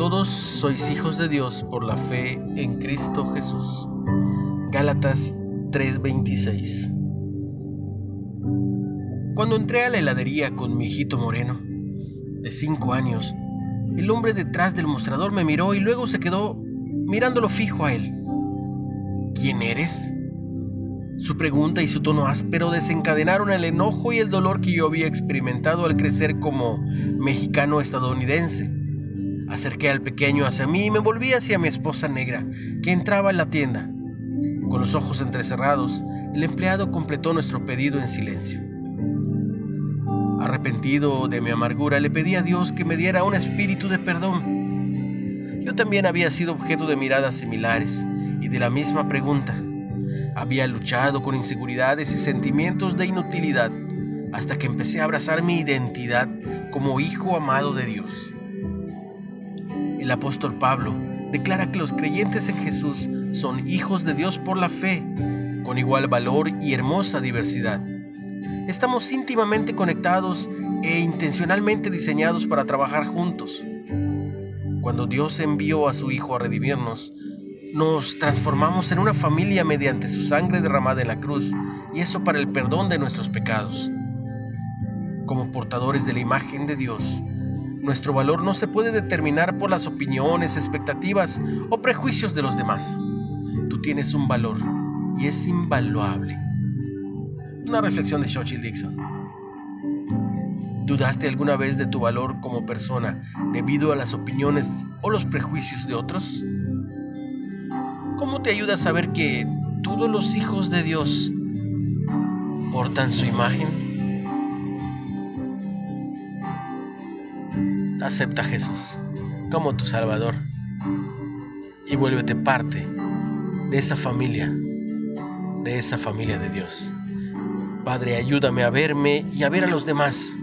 todos sois hijos de Dios por la fe en Cristo Jesús. Gálatas 3:26 Cuando entré a la heladería con mi hijito moreno, de cinco años, el hombre detrás del mostrador me miró y luego se quedó mirándolo fijo a él. ¿Quién eres? Su pregunta y su tono áspero desencadenaron el enojo y el dolor que yo había experimentado al crecer como mexicano estadounidense. Acerqué al pequeño hacia mí y me volví hacia mi esposa negra, que entraba en la tienda. Con los ojos entrecerrados, el empleado completó nuestro pedido en silencio. Arrepentido de mi amargura, le pedí a Dios que me diera un espíritu de perdón. Yo también había sido objeto de miradas similares y de la misma pregunta. Había luchado con inseguridades y sentimientos de inutilidad hasta que empecé a abrazar mi identidad como hijo amado de Dios. El apóstol Pablo declara que los creyentes en Jesús son hijos de Dios por la fe, con igual valor y hermosa diversidad. Estamos íntimamente conectados e intencionalmente diseñados para trabajar juntos. Cuando Dios envió a su Hijo a redimirnos, nos transformamos en una familia mediante su sangre derramada en la cruz, y eso para el perdón de nuestros pecados. Como portadores de la imagen de Dios, nuestro valor no se puede determinar por las opiniones, expectativas o prejuicios de los demás. Tú tienes un valor y es invaluable. Una reflexión de Churchill Dixon. ¿Dudaste alguna vez de tu valor como persona debido a las opiniones o los prejuicios de otros? ¿Cómo te ayuda a saber que todos los hijos de Dios portan su imagen? Acepta a Jesús como tu Salvador y vuélvete parte de esa familia, de esa familia de Dios. Padre, ayúdame a verme y a ver a los demás,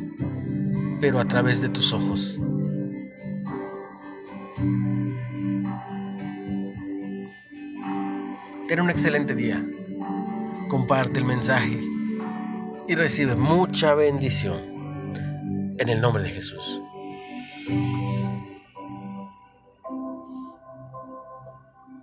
pero a través de tus ojos. Ten un excelente día. Comparte el mensaje y recibe mucha bendición. En el nombre de Jesús. Thank you.